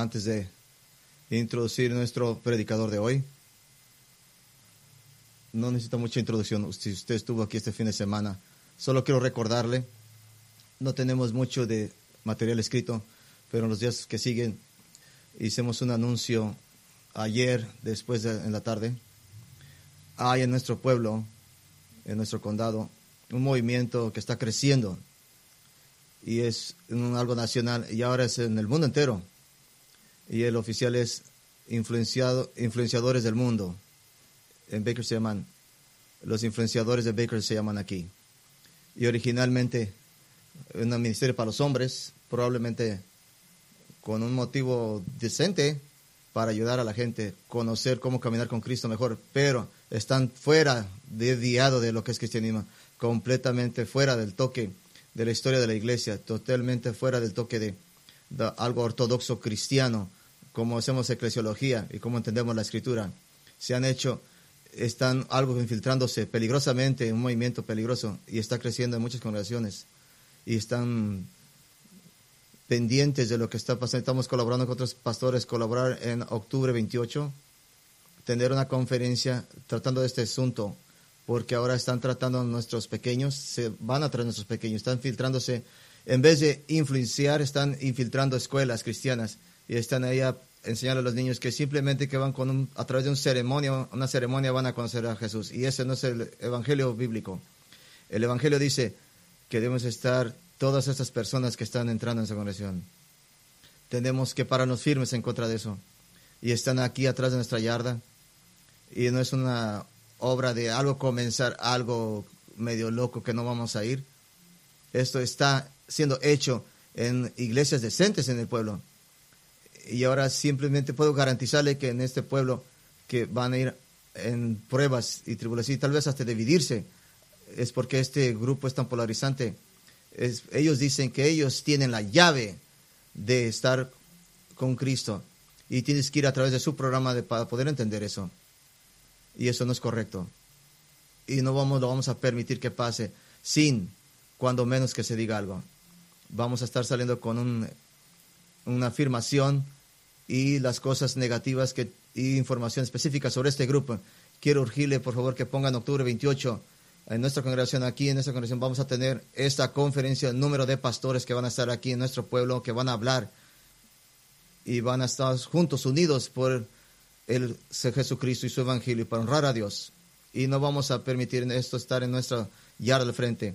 antes de introducir nuestro predicador de hoy. No necesita mucha introducción. Si usted estuvo aquí este fin de semana, solo quiero recordarle, no tenemos mucho de material escrito, pero en los días que siguen hicimos un anuncio ayer, después de, en la tarde. Hay en nuestro pueblo, en nuestro condado, un movimiento que está creciendo y es algo nacional y ahora es en el mundo entero. Y el oficial es influenciado, influenciadores del mundo. En Baker se llaman, los influenciadores de Baker se llaman aquí. Y originalmente un ministerio para los hombres, probablemente con un motivo decente para ayudar a la gente, conocer cómo caminar con Cristo mejor, pero están fuera de diado de lo que es cristianismo, completamente fuera del toque de la historia de la iglesia, totalmente fuera del toque de, algo ortodoxo cristiano, como hacemos eclesiología y como entendemos la escritura. Se han hecho, están algo infiltrándose peligrosamente, un movimiento peligroso, y está creciendo en muchas congregaciones. Y están pendientes de lo que está pasando. Estamos colaborando con otros pastores, colaborar en octubre 28, tener una conferencia tratando de este asunto porque ahora están tratando a nuestros pequeños, se van a traer nuestros pequeños, están filtrándose, en vez de influenciar, están infiltrando escuelas cristianas y están ahí a enseñar a los niños que simplemente que van con a través de un ceremonia, una ceremonia van a conocer a Jesús. Y ese no es el evangelio bíblico. El evangelio dice que debemos estar todas estas personas que están entrando en esa congregación. Tenemos que pararnos firmes en contra de eso. Y están aquí atrás de nuestra yarda. Y no es una obra de algo comenzar, algo medio loco que no vamos a ir. Esto está siendo hecho en iglesias decentes en el pueblo. Y ahora simplemente puedo garantizarle que en este pueblo que van a ir en pruebas y tribulaciones y tal vez hasta dividirse, es porque este grupo es tan polarizante. Ellos dicen que ellos tienen la llave de estar con Cristo y tienes que ir a través de su programa para poder entender eso. Y eso no es correcto. Y no vamos, lo vamos a permitir que pase sin, cuando menos que se diga algo. Vamos a estar saliendo con un, una afirmación y las cosas negativas que, y información específica sobre este grupo. Quiero urgirle, por favor, que pongan octubre 28 en nuestra congregación, aquí en esta congregación, vamos a tener esta conferencia, el número de pastores que van a estar aquí en nuestro pueblo, que van a hablar y van a estar juntos, unidos por el Jesucristo y su Evangelio para honrar a Dios. Y no vamos a permitir esto estar en nuestra yarda del frente.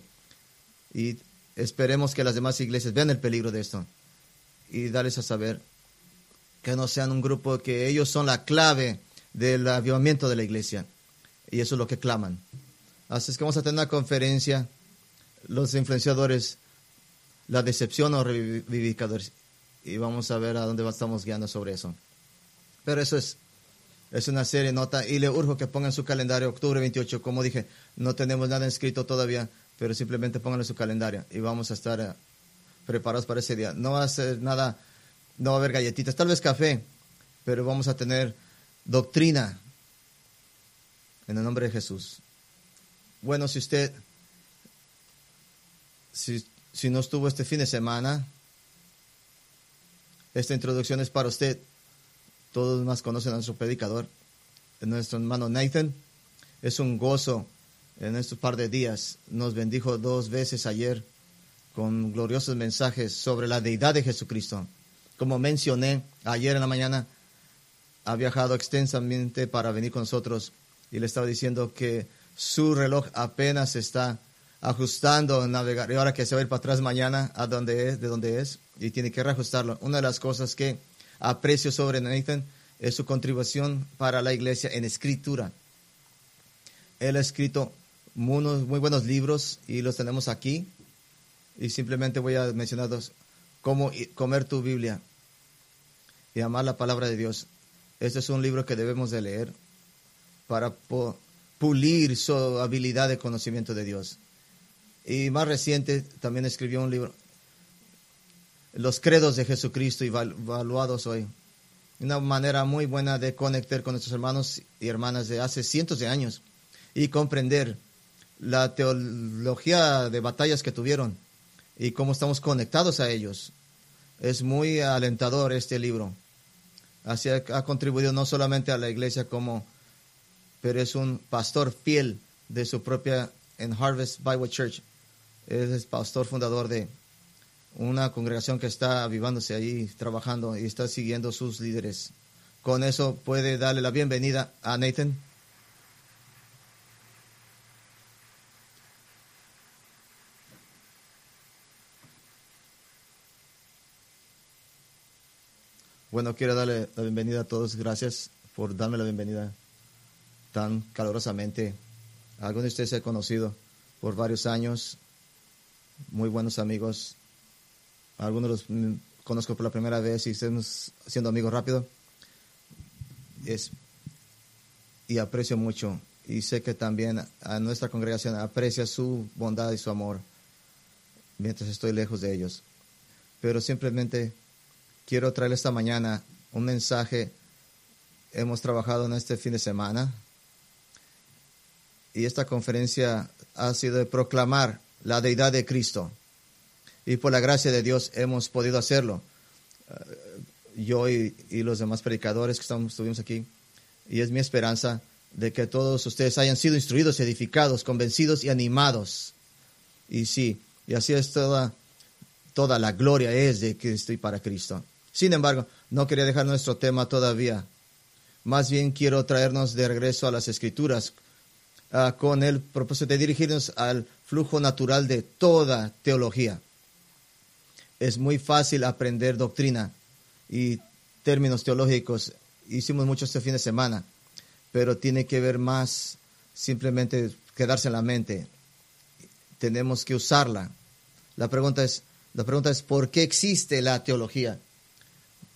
Y esperemos que las demás iglesias vean el peligro de esto y darles a saber que no sean un grupo que ellos son la clave del avivamiento de la iglesia. Y eso es lo que claman. Así es que vamos a tener una conferencia, los influenciadores, la decepción o revivificadores. Y vamos a ver a dónde estamos guiando sobre eso. Pero eso es es una serie nota y le urjo que pongan su calendario octubre 28. Como dije, no tenemos nada escrito todavía, pero simplemente pónganle su calendario y vamos a estar eh, preparados para ese día. No va a ser nada, no va a haber galletitas, tal vez café, pero vamos a tener doctrina en el nombre de Jesús. Bueno, si usted, si, no estuvo este fin de semana, esta introducción es para usted todos más conocen a nuestro predicador, nuestro hermano Nathan. Es un gozo en estos par de días. Nos bendijo dos veces ayer con gloriosos mensajes sobre la deidad de Jesucristo. Como mencioné ayer en la mañana, ha viajado extensamente para venir con nosotros y le estaba diciendo que su reloj apenas está ajustando navegar y ahora que se va a ir para atrás mañana a donde es, de donde es y tiene que reajustarlo. Una de las cosas que aprecio sobre Nathan es su contribución para la iglesia en escritura. Él ha escrito muy, muy buenos libros y los tenemos aquí. Y simplemente voy a mencionar dos. Cómo comer tu Biblia y amar la palabra de Dios. Este es un libro que debemos de leer para pulir su habilidad de conocimiento de Dios. Y más reciente también escribió un libro, los credos de Jesucristo evaluados hoy. Una manera muy buena de conectar con nuestros hermanos y hermanas de hace cientos de años y comprender la teología de batallas que tuvieron y cómo estamos conectados a ellos. Es muy alentador este libro Así ha, contribuido no solamente a la iglesia como, pero es un pastor fiel de su propia en Harvest Bible Church. Es el pastor fundador de una congregación que está avivándose ahí, trabajando y está siguiendo sus líderes. Con eso puede darle la bienvenida a Nathan. Bueno, quiero darle la bienvenida a todos. Gracias por darme la bienvenida tan calurosamente. Algunos de ustedes he conocido por varios años, muy buenos amigos. Algunos los mm, conozco por la primera vez y estamos siendo amigos rápido. Es, y aprecio mucho. Y sé que también a nuestra congregación aprecia su bondad y su amor mientras estoy lejos de ellos. Pero simplemente quiero traerle esta mañana un mensaje. Hemos trabajado en este fin de semana y esta conferencia ha sido de proclamar la deidad de Cristo. Y por la gracia de Dios hemos podido hacerlo. Eh, yo y, los demás predicadores que estamos, estuvimos aquí. Y es mi esperanza de que todos ustedes hayan sido instruidos, edificados, convencidos y animados. Y sí, y así es toda, toda la gloria es de Cristo y para Cristo. Sin embargo, no quería dejar nuestro tema todavía. Más bien quiero traernos de regreso a las escrituras uh, con el propósito de dirigirnos al flujo natural de toda teología. Es muy fácil aprender doctrina y términos teológicos. Hicimos mucho este fin de semana, pero tiene que ver más simplemente quedarse en la mente. Tenemos que usarla. La pregunta es, la pregunta es ¿por qué existe la teología?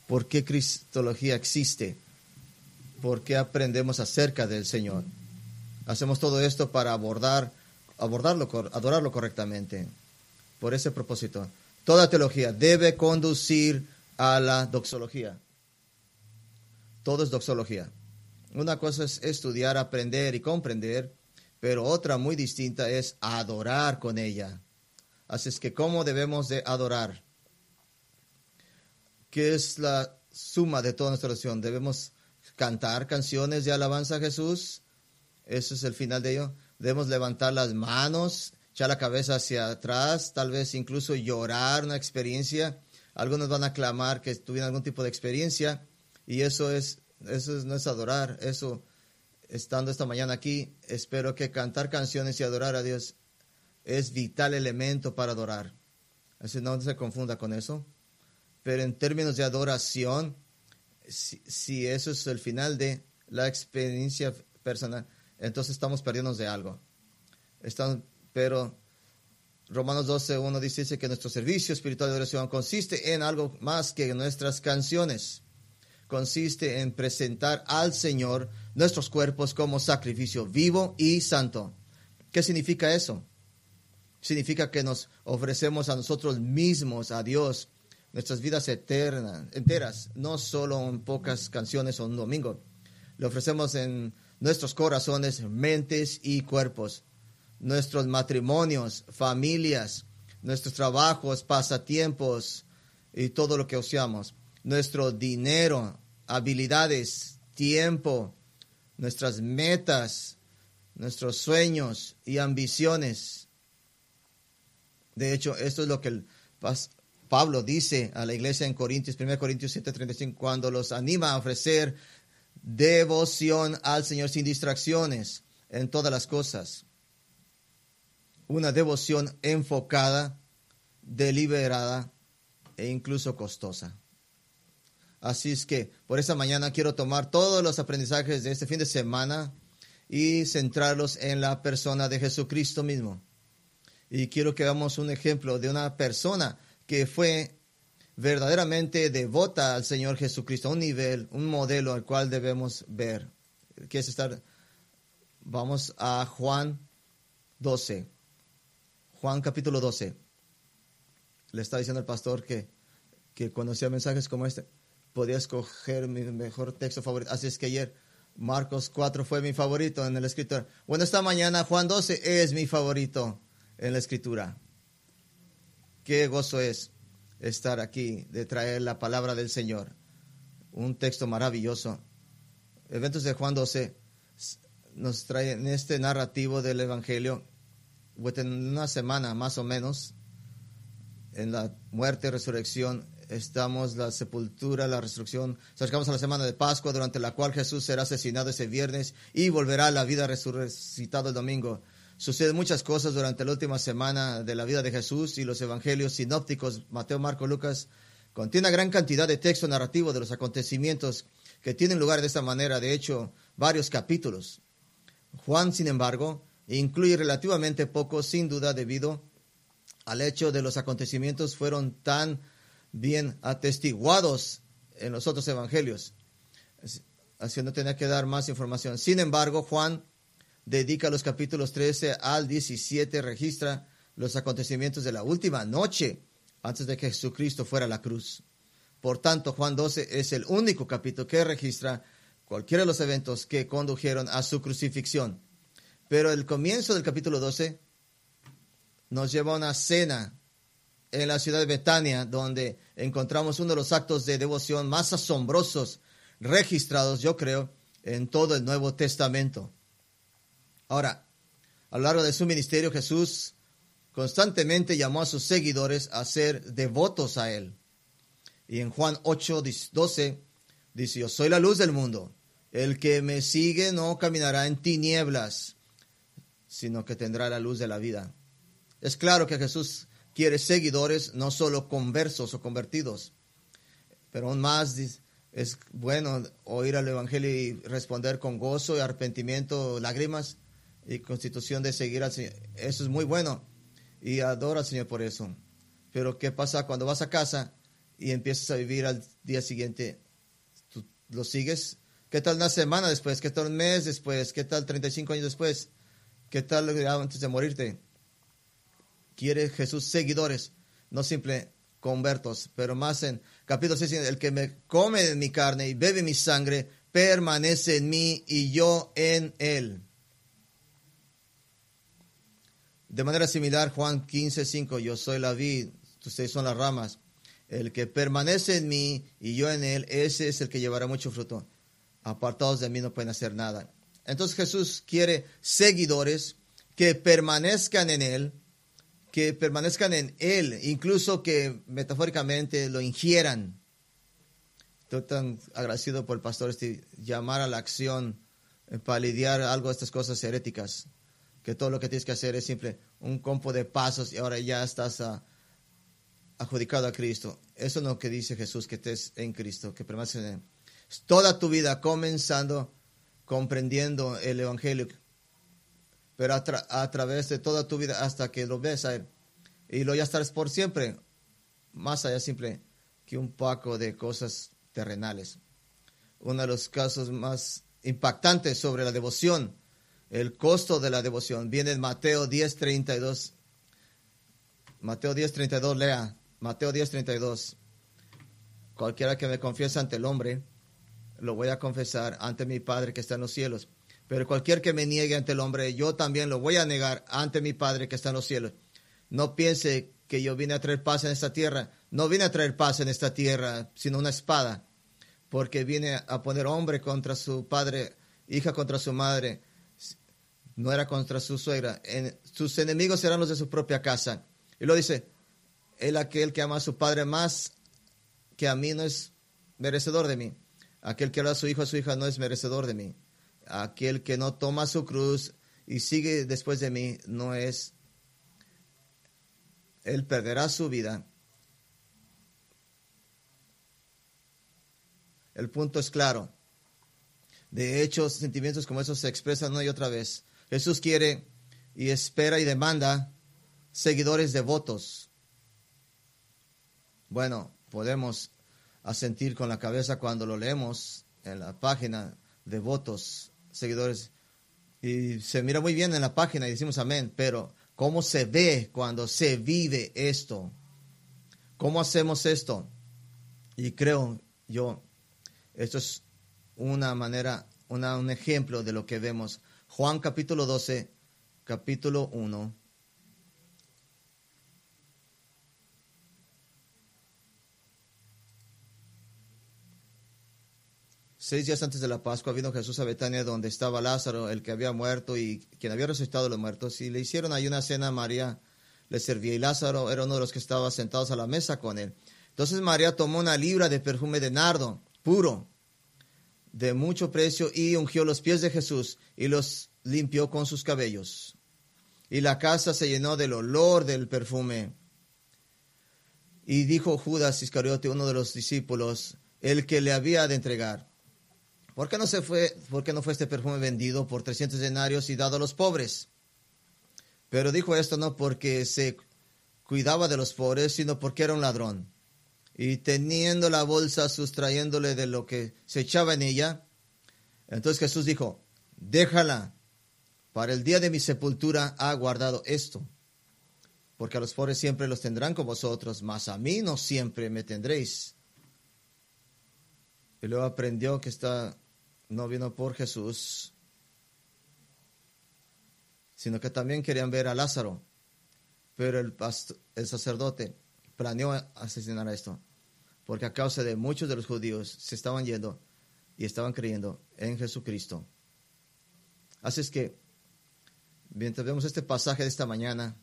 Por qué Cristología existe, por qué aprendemos acerca del Señor. Hacemos todo esto para abordar, abordarlo, adorarlo correctamente. Por ese propósito, toda teología debe conducir a la doxología. Todo es doxología. Una cosa es estudiar, aprender y comprender, pero otra muy distinta es adorar con ella. Así es que, ¿cómo debemos de adorar? Que es la suma de toda nuestra oración. Debemos cantar canciones de alabanza a Jesús. Eso es el final de ello. Debemos levantar las manos, echar la cabeza hacia atrás, tal vez incluso llorar una experiencia. Algunos van a clamar que tuvieron algún tipo de experiencia y eso es eso no es adorar, eso estando esta mañana aquí, espero que cantar canciones y adorar a Dios es vital elemento para adorar. Así no se confunda con eso. Pero en términos de adoración, si, eso es el final de la experiencia personal, entonces estamos perdiéndonos de algo. pero Romanos 12, 1 dice que nuestro servicio espiritual de adoración consiste en algo más que nuestras canciones. Consiste en presentar al Señor nuestros cuerpos como sacrificio vivo y santo. ¿Qué significa eso? Significa que nos ofrecemos a nosotros mismos, a Dios, nuestras vidas eternas, enteras, no solo en pocas canciones o un domingo. Le ofrecemos en nuestros corazones, mentes y cuerpos, nuestros matrimonios, familias, nuestros trabajos, pasatiempos y todo lo que usamos, nuestro dinero, habilidades, tiempo, nuestras metas, nuestros sueños y ambiciones. De hecho, esto es lo que el Pablo dice a la iglesia en Corintios, 1 Corintios 7:35, cuando los anima a ofrecer devoción al Señor sin distracciones en todas las cosas. Una devoción enfocada, deliberada e incluso costosa. Así es que por esta mañana quiero tomar todos los aprendizajes de este fin de semana y centrarlos en la persona de Jesucristo mismo. Y quiero que veamos un ejemplo de una persona que fue verdaderamente devota al Señor Jesucristo, un nivel, un modelo al cual debemos ver. Estar, vamos a Juan 12, Juan capítulo 12. Le está diciendo el pastor que, que cuando hacía mensajes como este, podía escoger mi mejor texto favorito. Así es que ayer Marcos 4 fue mi favorito en el escritor. Bueno, esta mañana Juan 12 es mi favorito en la escritura. Qué gozo es estar aquí, de traer la palabra del Señor. un texto maravilloso. Eventos de Juan 12 nos trae en este narrativo del Evangelio, en una semana más o menos, en la muerte y resurrección, estamos la sepultura, la resurrección, acercamos a la semana de Pascua, durante la cual Jesús será asesinado ese viernes y volverá a la vida resucitado el domingo. Suceden muchas cosas durante la última semana de la vida de Jesús y los evangelios sinópticos, Mateo, Marco, Lucas, contiene una gran cantidad de texto narrativo de los acontecimientos que tienen lugar de esta manera, de hecho, varios capítulos. Juan, sin embargo, incluye relativamente poco, sin duda, debido al hecho de los acontecimientos fueron tan bien atestiguados en los otros evangelios. Así no tenía que dar más información. Sin embargo, Juan dedica los capítulos 13 al 17, registra los acontecimientos de la última noche antes de que Jesucristo fuera a la cruz. Por tanto, Juan 12 es el único capítulo que registra cualquiera de los eventos que condujeron a su crucifixión. Pero el comienzo del capítulo 12 nos lleva a una cena en la ciudad de Betania, donde encontramos uno de los actos de devoción más asombrosos registrados, yo creo, en todo el Nuevo Testamento. Ahora, a lo largo de su ministerio, Jesús constantemente llamó a sus seguidores a ser devotos a Él. Y en Juan 8, 12, dice, yo soy la luz del mundo. El que me sigue no caminará en tinieblas, sino que tendrá la luz de la vida. Es claro que Jesús quiere seguidores, no solo conversos o convertidos. Pero aún más es bueno oír al Evangelio y responder con gozo y arrepentimiento, lágrimas y constitución de seguir al Señor. Eso es muy bueno y adora al Señor por eso. Pero ¿qué pasa cuando vas a casa y empiezas a vivir al día siguiente? ¿Tú lo sigues? ¿Qué tal una semana después? ¿Qué tal un mes después? ¿Qué tal 35 años después? ¿Qué tal antes de morirte? quiere Jesús seguidores, no simple convertos, pero más en capítulo 6, el que me come de mi carne y bebe mi sangre, permanece en mí y yo en él. De manera similar, Juan 15, 5, yo soy la vid, ustedes son las ramas. El que permanece en mí y yo en él, ese es el que llevará mucho fruto. Apartados de mí no pueden hacer nada. Entonces Jesús quiere seguidores que permanezcan en él, que permanezcan en Él, incluso que metafóricamente lo ingieran. Estoy tan agradecido por el pastor este, llamar a la acción eh, para lidiar algo de estas cosas heréticas, que todo lo que tienes que hacer es simple un compo de pasos y ahora ya estás ah, adjudicado a Cristo. Eso es lo que dice Jesús, que estés en Cristo, que permaneces en Él. Toda tu vida comenzando, comprendiendo el Evangelio, pero a, través de toda tu vida hasta que lo ves a Él. Y lo ya estarás por siempre, más allá simple que un poco de cosas terrenales. Uno de los casos más impactantes sobre la devoción, el costo de la devoción, viene en Mateo 10:32. Mateo 10:32, lea. Mateo 10:32. Cualquiera que me confiese ante el hombre, lo voy a confesar ante mi Padre que está en los cielos. Pero cualquier que me niegue ante el hombre, yo también lo voy a negar ante mi Padre que está en los cielos. No piense que yo vine a traer paz en esta tierra. No vine a traer paz en esta tierra, sino una espada. Porque vine a poner hombre contra su padre, hija contra su madre. No era contra su suegra. sus enemigos serán los de su propia casa. Y lo dice, él aquel que ama a su padre más que a mí no es merecedor de mí. Aquel que ama a su hijo a su hija no es merecedor de mí aquel que no toma su cruz y sigue después de mí no es, él perderá su vida. El punto es claro. De hecho, sentimientos como esos se expresan una y otra vez. Jesús quiere y espera y demanda seguidores devotos. Bueno, podemos asentir con la cabeza cuando lo leemos en la página devotos seguidores. Y se mira muy bien en la página y decimos amén, pero ¿cómo se ve cuando se vive esto? ¿Cómo hacemos esto? Y creo yo, esto es una manera, una, un ejemplo de lo que vemos. Juan capítulo 12, capítulo 1. Seis días antes de la Pascua vino Jesús a Betania donde estaba Lázaro, el que había muerto y quien había resucitado de los muertos, y le hicieron ahí una cena a María, le servía, y Lázaro era uno de los que estaba sentados a la mesa con él. Entonces María tomó una libra de perfume de nardo puro, de mucho precio, y ungió los pies de Jesús y los limpió con sus cabellos. Y la casa se llenó del olor del perfume. Y dijo Judas Iscariote, uno de los discípulos, el que le había de entregar, ¿por qué no, se fue, por qué no fue este perfume vendido por 300 denarios y dado a los pobres? Pero dijo esto no porque se cuidaba de los pobres, sino porque era un ladrón. Y teniendo la bolsa sustrayéndole de lo que se echaba en ella, entonces Jesús dijo, déjala, para el día de mi sepultura ha guardado esto, porque a los pobres siempre los tendrán con vosotros, mas a mí no siempre me tendréis. Y luego aprendió que está, no vino por Jesús, sino que también querían ver a Lázaro. Pero el, el sacerdote planeó asesinar a esto, porque a causa de muchos de los judíos se estaban yendo y estaban creyendo en Jesucristo. Así es que, mientras vemos este pasaje de esta mañana,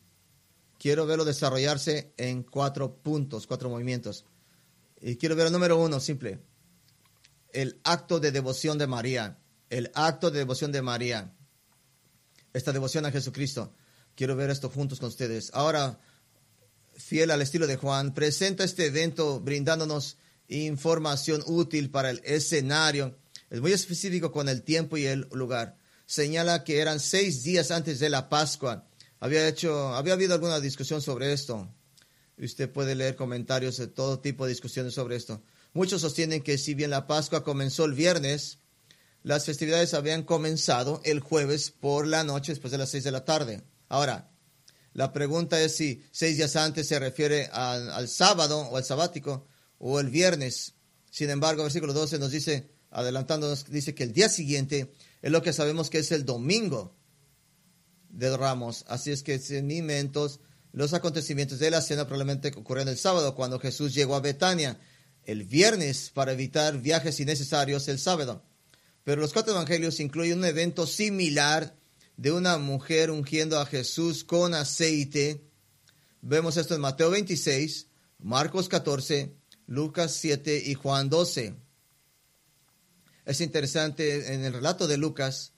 quiero verlo desarrollarse en cuatro puntos, cuatro movimientos. Y quiero ver el número uno, simple. El acto de devoción de María. El acto de devoción de María esta devoción a Jesucristo. Quiero ver esto juntos con ustedes. Ahora, fiel al estilo de Juan, presenta este evento brindándonos información útil para el escenario. Es muy específico con el tiempo y el lugar. Señala que eran seis días antes de la Pascua. Había hecho, había habido alguna discusión sobre esto. Usted puede leer comentarios de todo tipo de discusiones sobre esto. Muchos sostienen que si bien la Pascua comenzó el viernes, las festividades habían comenzado el jueves por la noche después de las seis de la tarde. Ahora, la pregunta es si seis días antes se refiere al, sábado o al sabático o el viernes. Sin embargo, versículo 12 nos dice, adelantándonos, dice que el día siguiente es lo que sabemos que es el domingo de Ramos. Así es que sentimientos, los acontecimientos de la cena probablemente ocurrieron el sábado cuando Jesús llegó a Betania. El viernes para evitar viajes innecesarios el sábado. Pero los cuatro evangelios incluyen un evento similar de una mujer ungiendo a Jesús con aceite. Vemos esto en Mateo 26, Marcos 14, Lucas 7 y Juan 12. Es interesante, en el relato de Lucas,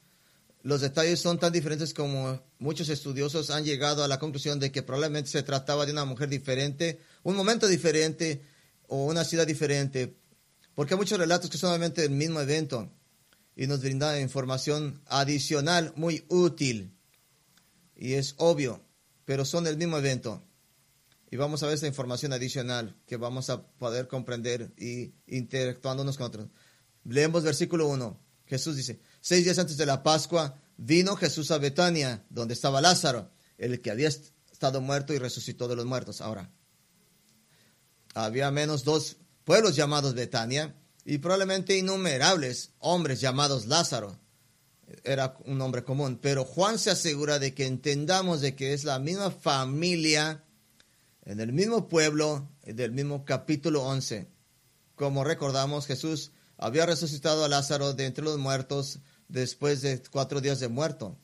los detalles son tan diferentes como muchos estudiosos han llegado a la conclusión de que probablemente se trataba de una mujer diferente, un momento diferente o una ciudad diferente, porque hay muchos relatos que son solamente el mismo evento y nos brinda información adicional muy útil. Y es obvio, pero son el mismo evento. Y vamos a ver esa información adicional que vamos a poder comprender y interactuándonos con otros. Leemos versículo 1. Jesús dice, seis días antes de la Pascua vino Jesús a Betania, donde estaba Lázaro, el que había estado muerto y resucitó de los muertos. Ahora, había menos dos pueblos llamados Betania y probablemente innumerables hombres llamados Lázaro. Era un nombre común, pero Juan se asegura de que entendamos de que es la misma familia, en el mismo pueblo, del mismo capítulo 11. Como recordamos, Jesús había resucitado a Lázaro de entre los muertos después de cuatro días de muerto.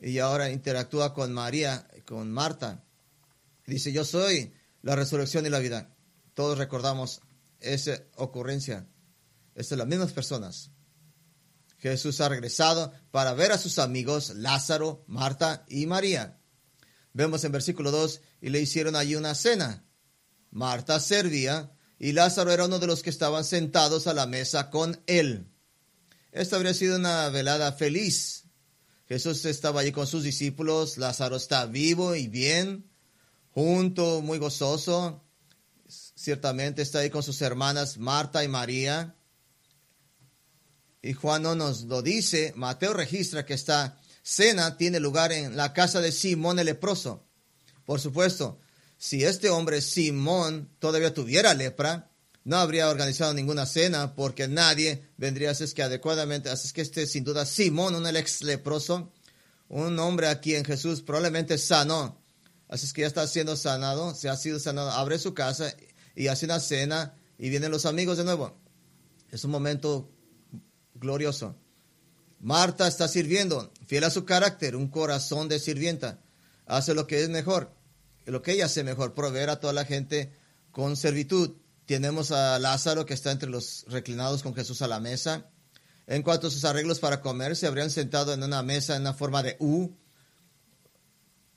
Y ahora interactúa con María, con Marta. Dice, yo soy la resurrección y la vida. Todos recordamos esa ocurrencia. Estas son las mismas personas. Jesús ha regresado para ver a sus amigos Lázaro, Marta y María. Vemos en versículo 2, y le hicieron allí una cena. Marta servía y Lázaro era uno de los que estaban sentados a la mesa con él. Esta habría sido una velada feliz. Jesús estaba allí con sus discípulos, Lázaro está vivo y bien, junto, muy gozoso. Ciertamente está ahí con sus hermanas Marta y María. Y Juan no nos lo dice. Mateo registra que esta cena tiene lugar en la casa de Simón el leproso. Por supuesto, si este hombre Simón todavía tuviera lepra, no habría organizado ninguna cena porque nadie vendría así es que adecuadamente, así es que este sin duda Simón, un ex leproso, un hombre a quien Jesús probablemente sanó, así es que ya está siendo sanado, se ha sido sanado, abre su casa y hace una cena y vienen los amigos de nuevo. Es un momento glorioso. Marta está sirviendo, fiel a su carácter, un corazón de sirvienta. Hace lo que es mejor, lo que ella hace mejor, proveer a toda la gente con servitud. Tenemos a Lázaro que está entre los reclinados con Jesús a la mesa. En cuanto a sus arreglos para comer, se habrían sentado en una mesa en una forma de U,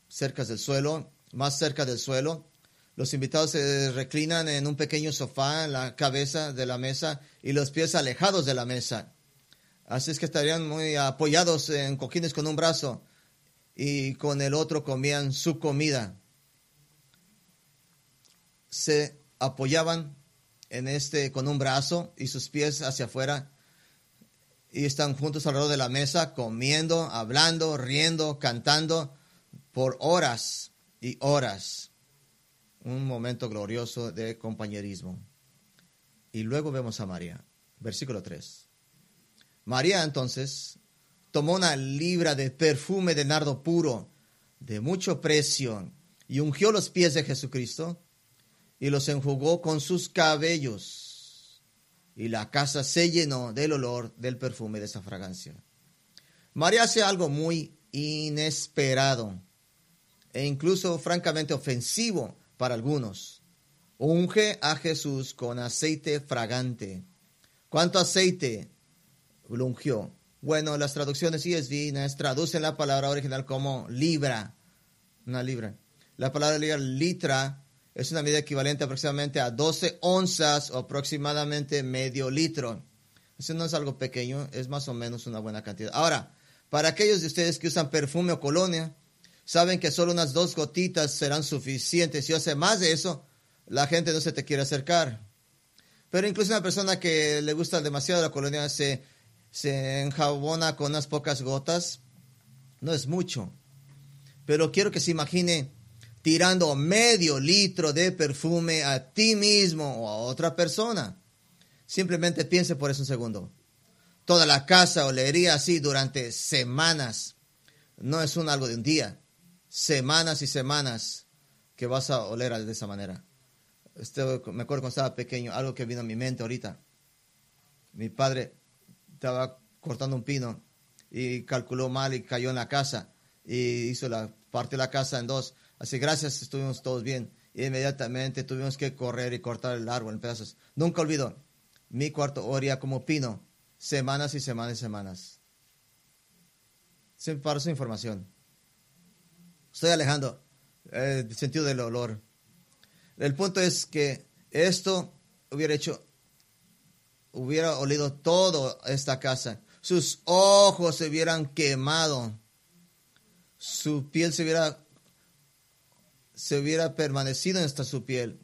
cerca del suelo, más cerca del suelo. Los invitados se reclinan en un pequeño sofá en la cabeza de la mesa y los pies alejados de la mesa. Así es que estarían muy apoyados en cojines con un brazo y con el otro comían su comida. Se apoyaban en este con un brazo y sus pies hacia afuera y están juntos alrededor de la mesa comiendo, hablando, riendo, cantando por horas y horas. Un momento glorioso de compañerismo. Y luego vemos a María, versículo 3. María entonces tomó una libra de perfume de nardo puro, de mucho precio, y ungió los pies de Jesucristo y los enjugó con sus cabellos. Y la casa se llenó del olor del perfume de esa fragancia. María hace algo muy inesperado e incluso francamente ofensivo para algunos. Unge a Jesús con aceite fragante. ¿Cuánto aceite? Lo. Bueno, las traducciones ESV traducen la palabra original como libra, una libra. La palabra litra es una medida equivalente aproximadamente a 12 onzas o aproximadamente medio litro. Eso no es algo pequeño, es más o menos una buena cantidad. Ahora, para aquellos de ustedes que usan perfume o colonia, saben que solo unas dos gotitas serán suficientes. Si hace más de eso, la gente no se te quiere acercar. Pero incluso una persona que le gusta demasiado la colonia se se enjabona con unas pocas gotas, no es mucho. Pero quiero que se imagine tirando medio litro de perfume a ti mismo o a otra persona. Simplemente piense por eso un segundo. Toda la casa olería así durante semanas. No es un algo de un día. Semanas y semanas que vas a oler de esa manera. Este, me acuerdo cuando estaba pequeño, algo que vino a mi mente ahorita. Mi padre estaba cortando un pino y calculó mal y cayó en la casa y hizo la parte de la casa en dos. Así, gracias, estuvimos todos bien. Inmediatamente tuvimos que correr y cortar el árbol en pedazos. Nunca olvido, mi cuarto oría como pino, semanas y semanas y semanas. Para su información. Estoy alejando el sentido del olor. El punto es que esto hubiera hecho hubiera olido toda esta casa. Sus ojos se hubieran quemado. Su piel se hubiera, se hubiera permanecido en esta su piel.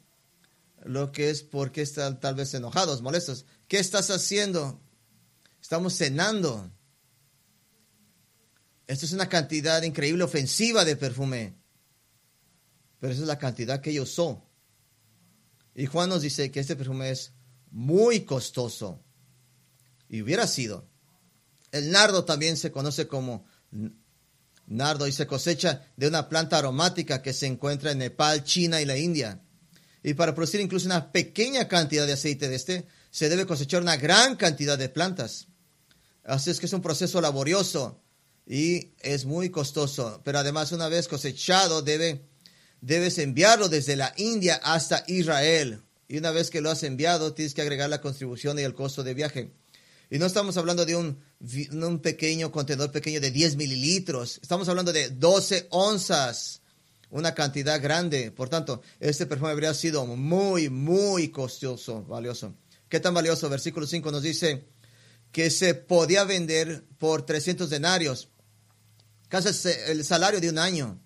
Lo que es porque están tal vez enojados, molestos. ¿Qué estás haciendo? Estamos cenando. Esto es una cantidad increíble, ofensiva de perfume. Pero esa es la cantidad que ella usó. Y Juan nos dice que este perfume es muy costoso. Y hubiera sido. El nardo también se conoce como nardo y se cosecha de una planta aromática que se encuentra en Nepal, China y la India. Y para producir incluso una pequeña cantidad de aceite de este, se debe cosechar una gran cantidad de plantas. Así es que es un proceso laborioso y es muy costoso. Pero además, una vez cosechado, debe, debes enviarlo desde la India hasta Israel. Y una vez que lo has enviado, tienes que agregar la contribución y el costo de viaje. Y no estamos hablando de un, pequeño contenedor pequeño de 10 mililitros. Estamos hablando de 12 onzas. Una cantidad grande. Por tanto, este perfume habría sido muy, muy costoso, valioso. ¿Qué tan valioso? Versículo 5 nos dice que se podía vender por 300 denarios. Casi el salario de un año.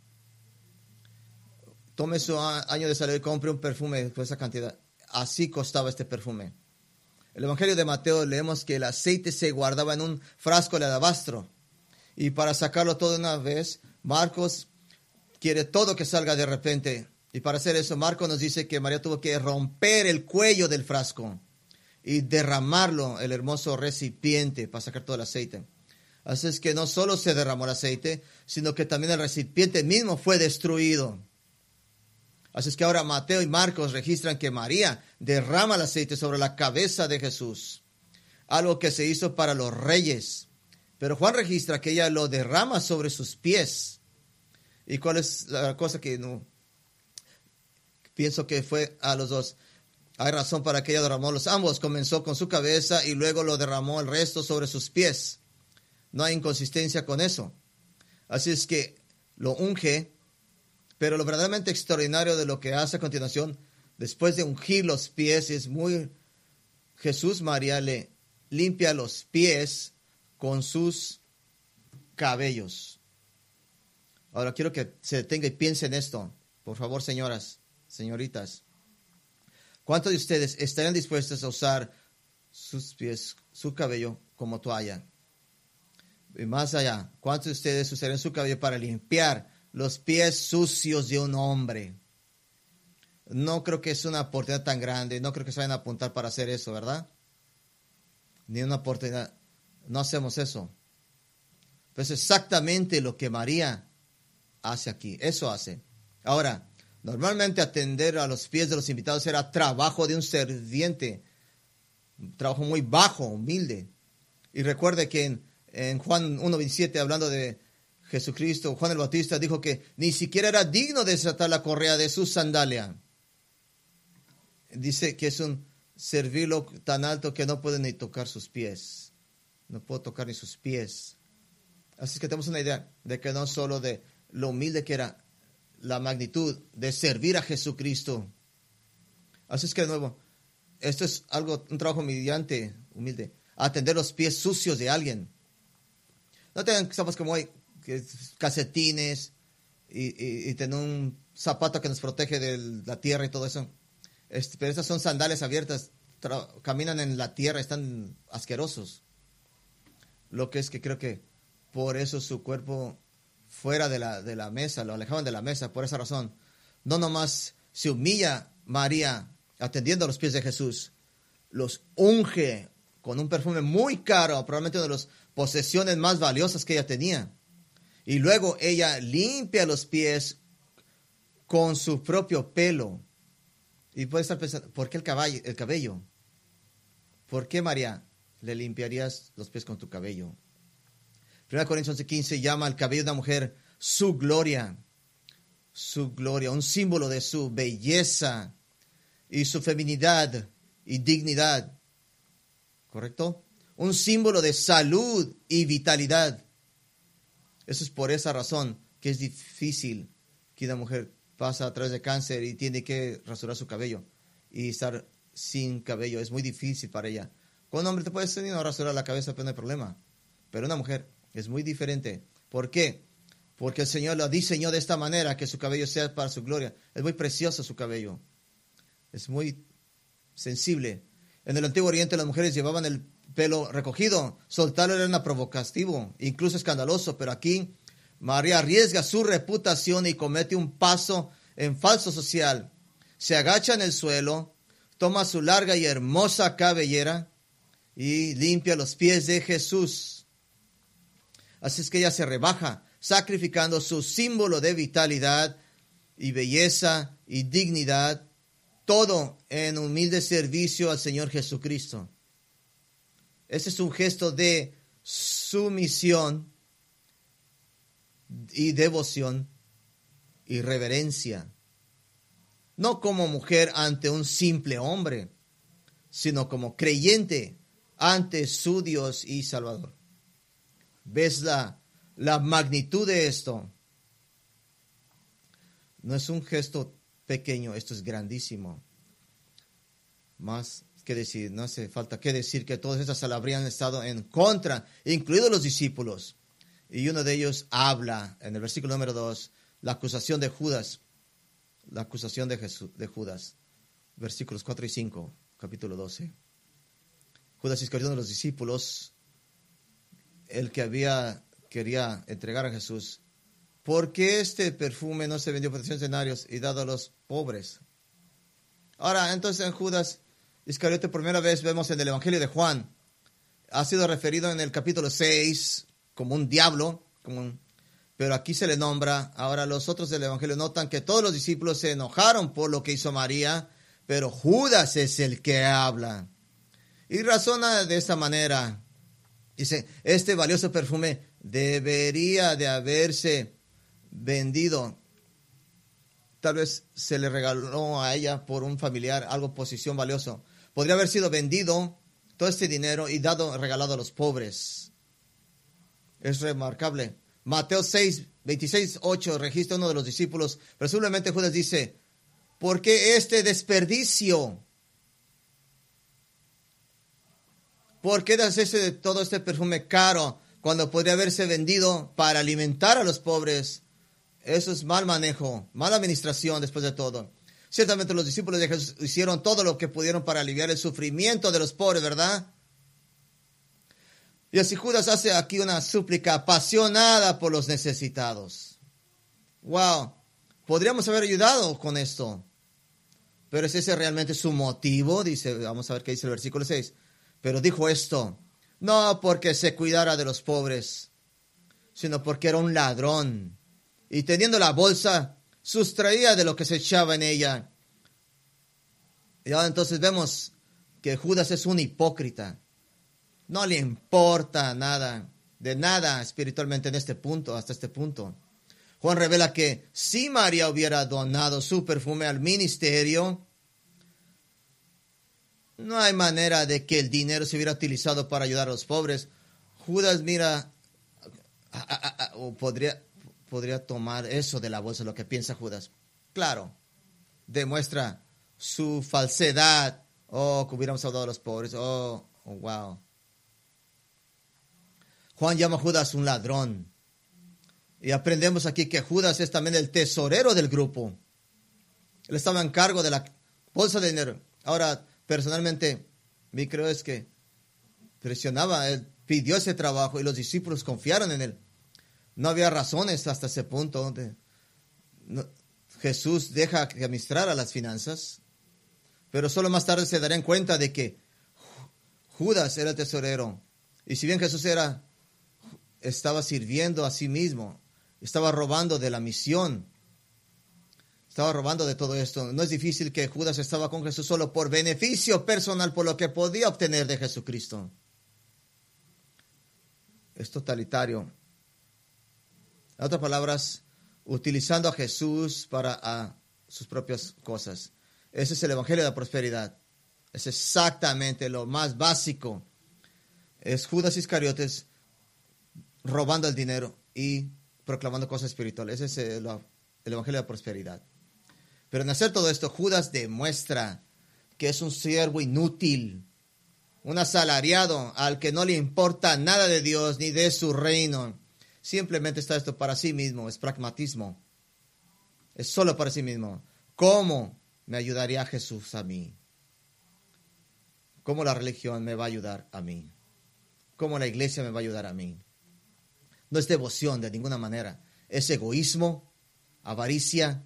Tome su año de salario y compre un perfume por esa cantidad así costaba este perfume. El Evangelio de Mateo leemos que el aceite se guardaba en un frasco de alabastro. Y para sacarlo todo de una vez, Marcos quiere todo que salga de repente. Y para hacer eso, Marcos nos dice que María tuvo que romper el cuello del frasco y derramarlo, el hermoso recipiente, para sacar todo el aceite. Así es que no solo se derramó el aceite, sino que también el recipiente mismo fue destruido. Así es que ahora Mateo y Marcos registran que María derrama el aceite sobre la cabeza de Jesús. algo que se hizo para los reyes. Pero Juan registra que ella lo derrama sobre sus pies. ¿Y cuál es la cosa que no? Pienso que fue a los dos. Hay razón para que ella derramó los ambos. Comenzó con su cabeza y luego lo derramó el resto sobre sus pies. No hay inconsistencia con eso. Así es que lo unge, pero lo verdaderamente extraordinario de lo que hace a continuación, después de ungir los pies, es muy... Jesús María le limpia los pies con sus cabellos. Ahora quiero que se detenga y piense en esto. Por favor, señoras, señoritas. ¿Cuántos de ustedes estarían dispuestos a usar sus pies, su cabello como toalla? Y más allá, ¿cuántos de ustedes usarían su cabello para limpiar los pies sucios de un hombre? No creo que es una oportunidad tan grande, no creo que se vayan a apuntar para hacer eso, ¿verdad? Ni una oportunidad. No hacemos eso. Pues exactamente lo que María hace aquí. Eso hace. Ahora, Normalmente atender a los pies de los invitados era trabajo de un serviente, trabajo muy bajo, humilde. Y recuerde que en, en Juan 1.27, hablando de Jesucristo, Juan el Bautista dijo que ni siquiera era digno de desatar la correa de su sandalia. Dice que es un servirlo tan alto que no puede ni tocar sus pies. No puedo tocar ni sus pies. Así que tenemos una idea de que no solo de lo humilde que era, la magnitud de servir a Jesucristo. Así es que de nuevo, esto es algo, un trabajo humillante, humilde, atender los pies sucios de alguien. No tengan que estamos como hoy, que casetines y, tener un zapato que nos protege de la tierra y todo eso. Este, pero estas son sandalias abiertas, caminan en la tierra, están asquerosos. Lo que es que creo que por eso su cuerpo fuera de la, de la mesa, lo alejaban de la mesa por esa razón. No nomás se humilla María atendiendo a los pies de Jesús, los unge con un perfume muy caro, probablemente una de las posesiones más valiosas que ella tenía. Y luego ella limpia los pies con su propio pelo. Y puede estar pensando, ¿por qué el, caballo, el cabello? ¿Por qué María le limpiarías los pies con tu cabello? 1 Corintios 11:15 llama al cabello de una mujer su gloria, su gloria, un símbolo de su belleza y su feminidad y dignidad. ¿Correcto? Un símbolo de salud y vitalidad. Eso es por esa razón que es difícil que una mujer pasa a través de cáncer y tiene que rasurar su cabello y estar sin cabello. Es muy difícil para ella. Con un hombre te puedes no rasurar la cabeza, pero no hay problema. Pero una mujer es muy diferente. ¿Por qué? Porque el Señor lo diseñó de esta manera, que su cabello sea para su gloria. Es muy precioso su cabello. Es muy sensible. En el Antiguo Oriente las mujeres llevaban el pelo recogido. Soltarlo era una provocativo, incluso escandaloso. Pero aquí María arriesga su reputación y comete un paso en falso social. Se agacha en el suelo, toma su larga y hermosa cabellera y limpia los pies de Jesús Así es que ella se rebaja, sacrificando su símbolo de vitalidad y belleza y dignidad, todo en humilde servicio al Señor Jesucristo. Ese es un gesto de sumisión y devoción y reverencia. No como mujer ante un simple hombre, sino como creyente ante su Dios y Salvador. ¿Ves la, la magnitud de esto? No es un gesto pequeño, esto es grandísimo. Más que decir, no hace falta que decir que todas estas habrían estado en contra, incluidos los discípulos. Y uno de ellos habla en el versículo número 2, la acusación de Judas, la acusación de, Jesús, de Judas, versículos 4 y 5, capítulo 12. Judas Iscariote de los discípulos el que había quería entregar a Jesús, ¿por qué este perfume no se vendió por 300 denarios y dado a los pobres? Ahora, entonces en Judas Iscariote, primera vez vemos en el Evangelio de Juan, ha sido referido en el capítulo 6 como un diablo, como pero aquí se le nombra. Ahora los otros del Evangelio notan que todos los discípulos se enojaron por lo que hizo María, pero Judas es el que habla. Y razona de esta manera. Dice, este valioso perfume debería de haberse vendido. Tal vez se le regaló a ella por un familiar algo posición valioso. Podría haber sido vendido todo este dinero y dado regalado a los pobres. Es remarcable. Mateo 6, 26, 8 registra uno de los discípulos. Presumiblemente Judas dice, ¿por qué este desperdicio? ¿Por qué das ese todo este perfume caro cuando podría haberse vendido para alimentar a los pobres? Eso es mal manejo, mala administración después de todo. Ciertamente los discípulos de Jesús hicieron todo lo que pudieron para aliviar el sufrimiento de los pobres, ¿verdad? Y así Judas hace aquí una súplica apasionada por los necesitados. Wow, podríamos haber ayudado con esto. Pero ¿es ese realmente su motivo? Dice, vamos a ver qué dice el versículo 6. Pero dijo esto, no porque se cuidara de los pobres, sino porque era un ladrón. Y teniendo la bolsa, sustraía de lo que se echaba en ella. Y ahora entonces vemos que Judas es un hipócrita. No le importa nada, de nada espiritualmente en este punto, hasta este punto. Juan revela que si María hubiera donado su perfume al ministerio, no hay manera de que el dinero se hubiera utilizado para ayudar a los pobres. Judas mira, o podría, podría tomar eso de la bolsa, lo que piensa Judas. Claro, demuestra su falsedad. Oh, que hubiéramos ayudado a los pobres. Oh, oh, wow. Juan llama a Judas un ladrón. Y aprendemos aquí que Judas es también el tesorero del grupo. Él estaba en cargo de la bolsa de dinero. Ahora, personalmente, mi creo es que presionaba, él pidió ese trabajo y los discípulos confiaron en él. No había razones hasta ese punto donde Jesús deja que administrara las finanzas, pero solo más tarde se darían cuenta de que Judas era tesorero. Y si bien Jesús era, estaba sirviendo a sí mismo, estaba robando de la misión estaba robando de todo esto. No es difícil que Judas estaba con Jesús solo por beneficio personal, por lo que podía obtener de Jesucristo. Es totalitario. En otras palabras, utilizando a Jesús para sus propias cosas. Ese es el Evangelio de la Prosperidad. Es exactamente lo más básico. Es Judas Iscariotes robando el dinero y proclamando cosas espirituales. Ese es el, el Evangelio de la Prosperidad. Pero en hacer todo esto, Judas demuestra que es un siervo inútil, un asalariado al que no le importa nada de Dios ni de su reino. Simplemente está esto para sí mismo, es pragmatismo. Es solo para sí mismo. ¿Cómo me ayudaría Jesús a mí? ¿Cómo la religión me va a ayudar a mí? ¿Cómo la iglesia me va a ayudar a mí? No es devoción de ninguna manera. Es egoísmo, avaricia,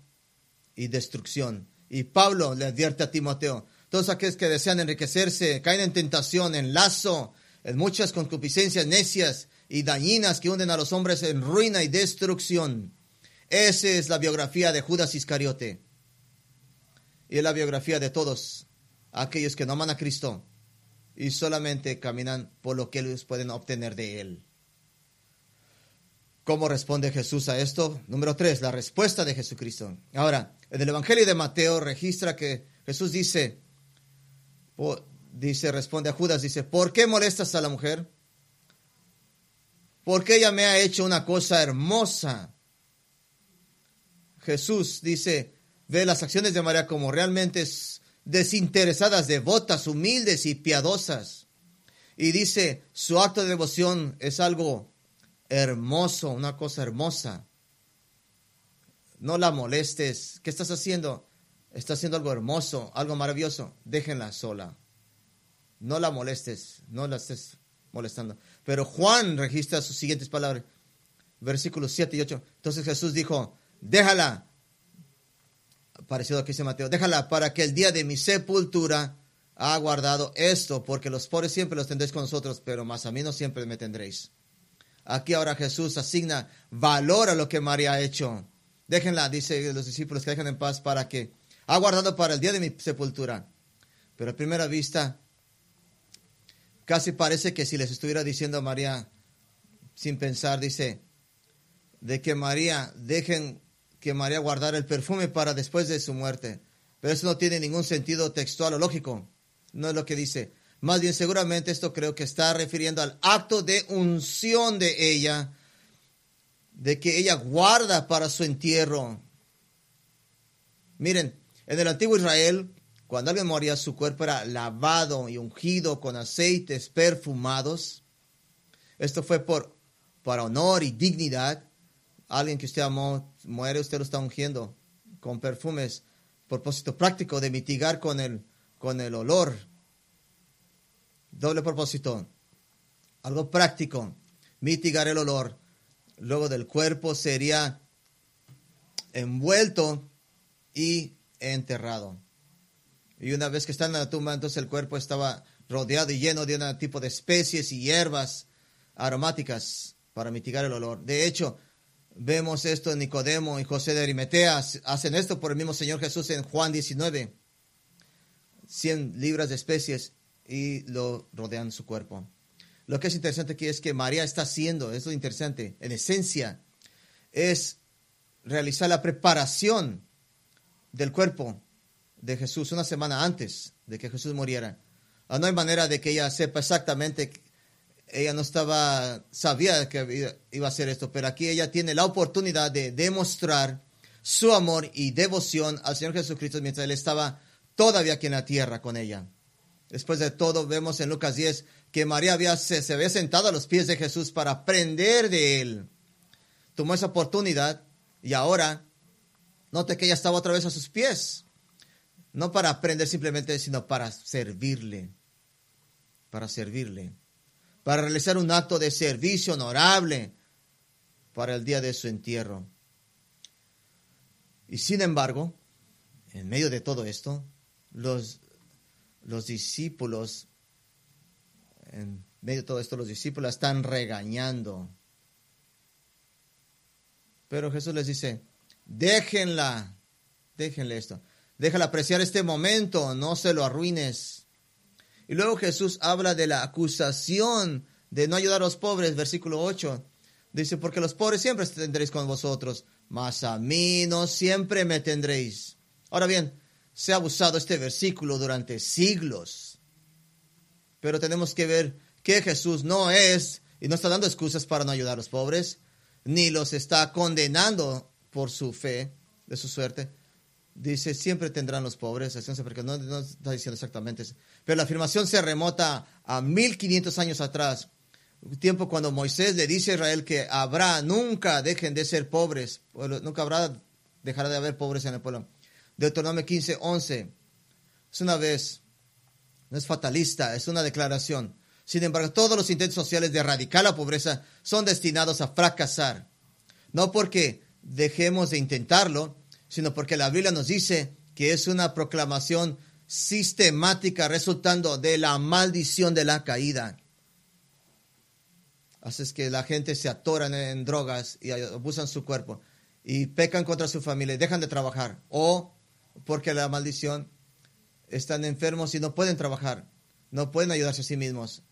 y destrucción. Y Pablo le advierte a Timoteo, todos aquellos que desean enriquecerse caen en tentación, en lazo, en muchas concupiscencias necias y dañinas que hunden a los hombres en ruina y destrucción. Esa es la biografía de Judas Iscariote. Y es la biografía de todos aquellos que no aman a Cristo y solamente caminan por lo que ellos pueden obtener de Él. ¿Cómo responde Jesús a esto? Número tres, la respuesta de Jesucristo. Ahora, en el Evangelio de Mateo registra que Jesús dice, dice, responde a Judas, dice, ¿por qué molestas a la mujer? Porque ella me ha hecho una cosa hermosa. Jesús dice, ve las acciones de María como realmente desinteresadas, devotas, humildes y piadosas. Y dice, su acto de devoción es algo hermoso, una cosa hermosa. No la molestes. ¿Qué estás haciendo? Está haciendo algo hermoso, algo maravilloso. Déjenla sola. No la molestes, no la estés molestando. Pero Juan registra sus siguientes palabras, versículos 7 y 8. Entonces Jesús dijo, déjala, parecido a lo que dice Mateo, déjala para que el día de mi sepultura ha guardado esto, porque los pobres siempre los tendréis con nosotros, pero más a mí no siempre me tendréis. Aquí ahora Jesús asigna valor a lo que María ha hecho. Déjenla, dice los discípulos, que dejen en paz para que ha guardado para el día de mi sepultura. Pero a primera vista, Casi parece que si les estuviera diciendo a María, sin pensar, dice, de que María, dejen que María guardara el perfume para después de su muerte. Pero eso no tiene ningún sentido textual o lógico. No es lo que dice. Más bien, seguramente esto creo que está refiriendo al acto de unción de ella, de que ella guarda para su entierro. Miren, en el antiguo Israel, cuando alguien moría, su cuerpo era lavado y ungido con aceites perfumados. Esto fue por, para honor y dignidad. Alguien que usted amó muere, usted lo está ungiendo con perfumes. Propósito práctico de mitigar con el, con el olor Doble propósito. Algo práctico. Mitigar el olor. Luego del cuerpo sería envuelto y enterrado. Y una vez que está en la tumba, entonces el cuerpo estaba rodeado y lleno de un tipo de especies y hierbas aromáticas para mitigar el olor. De hecho, vemos esto en Nicodemo y José de Arimetea. Hacen esto por el mismo Señor Jesús en Juan 19. 100 libras de especies y lo rodean su cuerpo. Lo que es interesante aquí es que María está haciendo, es lo interesante, en esencia, es realizar la preparación del cuerpo de Jesús una semana antes de que Jesús muriera. Ah, no hay manera de que ella sepa exactamente, ella no estaba, sabía que iba a hacer esto, pero aquí ella tiene la oportunidad de demostrar su amor y devoción al Señor Jesucristo mientras Él estaba todavía aquí en la tierra con ella. Después de todo, vemos en Lucas 10 que María había, se, había sentado a los pies de Jesús para aprender de él. Tomó esa oportunidad y ahora, note que ella estaba otra vez a sus pies. No para aprender simplemente, sino para servirle. Para servirle. Para realizar un acto de servicio honorable para el día de su entierro. Y sin embargo, en medio de todo esto, los los discípulos, en medio de todo esto, los discípulos están regañando. Pero Jesús les dice, déjenla, déjenle esto, déjala apreciar este momento, no se lo arruines. Y luego Jesús habla de la acusación de no ayudar a los pobres, versículo 8. Dice, porque los pobres siempre tendréis con vosotros, mas a mí no siempre me tendréis. Ahora bien, se ha usado este versículo durante siglos. Pero tenemos que ver que Jesús no es y no está dando excusas para no ayudar a los pobres, ni los está condenando por su fe, de su suerte. Dice, siempre tendrán los pobres, porque no, está diciendo exactamente eso. Pero la afirmación se remota a 1500 años atrás, tiempo cuando Moisés le dice a Israel que habrá, nunca dejen de ser pobres, nunca habrá, dejará de haber pobres en el pueblo. Deuteronomio 15, 11. Es una vez, no es fatalista, es una declaración. Sin embargo, todos los intentos sociales de erradicar la pobreza son destinados a fracasar. No porque dejemos de intentarlo, sino porque la Biblia nos dice que es una proclamación sistemática resultando de la maldición de la caída. Así es que la gente se atoran en drogas y abusan su cuerpo y pecan contra su familia y dejan de trabajar. O porque la maldición están enfermos y no pueden trabajar, no pueden ayudarse a sí mismos.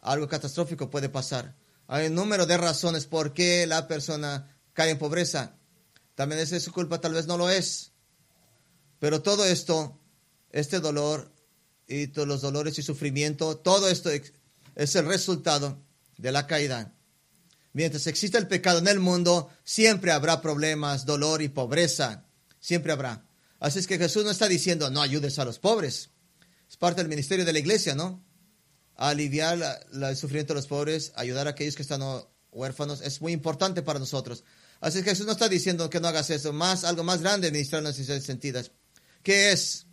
Algo catastrófico puede pasar. Hay un número de razones por qué la persona cae en pobreza. También es su culpa, tal vez no lo es. Pero todo esto, este dolor y todos los dolores y sufrimiento, todo esto es el resultado de la caída. Mientras exista el pecado en el mundo, siempre habrá problemas, dolor y pobreza. Siempre habrá. Así es que Jesús no está diciendo, no ayudes a los pobres. Es parte del ministerio de la iglesia, ¿no? Aliviar el sufrimiento de los pobres, ayudar a aquellos que están huérfanos, es muy importante para nosotros. Así que Jesús no está diciendo que no hagas eso, más, algo más grande, ministrar las necesidades sentidas. ¿Qué es?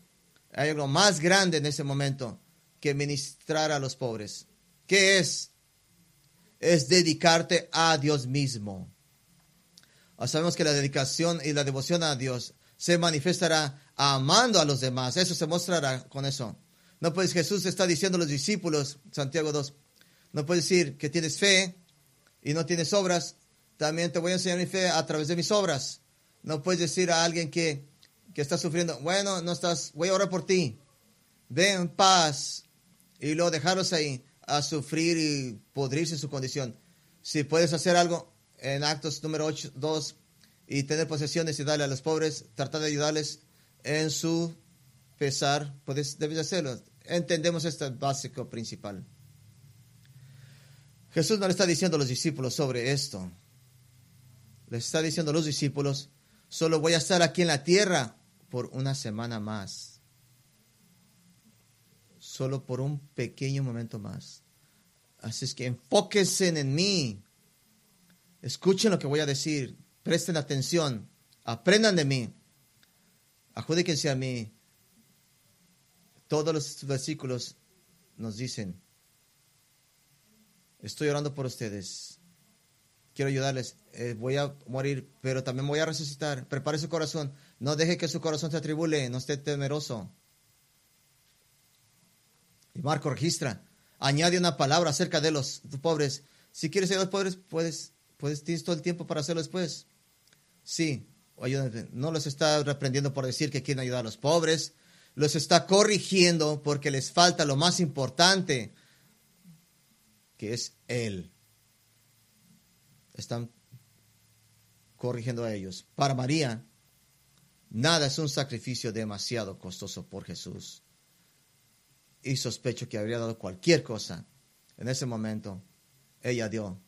Hay algo más grande en ese momento que ministrar a los pobres. ¿Qué es? Es dedicarte a Dios mismo. Ah, sabemos que la dedicación y la devoción a Dios se manifestará amando a los demás. Eso se mostrará con eso. No puedes, Jesús está diciendo a los discípulos, Santiago 2, no puedes decir que tienes fe y no tienes obras. También te voy a enseñar mi fe a través de mis obras. No puedes decir a alguien que, que está sufriendo, bueno, no estás, voy a orar por ti. Ve en paz y luego dejarlos ahí. a sufrir y podrirse en su condición. Si puedes hacer algo en Actos número 8, 2 y tener posesiones y darle a los pobres, tratar de ayudarles en su pesar, puedes, debes hacerlo. Entendemos este básico principal. Jesús no le está diciendo a los discípulos sobre esto. Les está diciendo a los discípulos, solo voy a estar aquí en la tierra por una semana más. Solo por un pequeño momento más. Así es que enfóquense en mí. Escuchen lo que voy a decir. Presten atención. Aprendan de mí. Adjudíquense a mí. Todos los versículos nos dicen, estoy orando por ustedes. Quiero ayudarles. Eh, voy a morir, pero también voy a resucitar. Prepare su corazón. No deje que su corazón se atribule. No esté temeroso. Y Marco registra. Añade una palabra acerca de los pobres. Si quieres ayudar a los pobres, puedes, puedes, tienes todo el tiempo para hacerlo después. Sí. No los está reprendiendo por decir que quieren ayudar a los pobres. Los está corrigiendo porque les falta lo más importante, que es Él. Están corrigiendo a ellos. Para María, nada es un sacrificio demasiado costoso por Jesús y sospecho que habría dado cualquier cosa. En ese momento, ella dio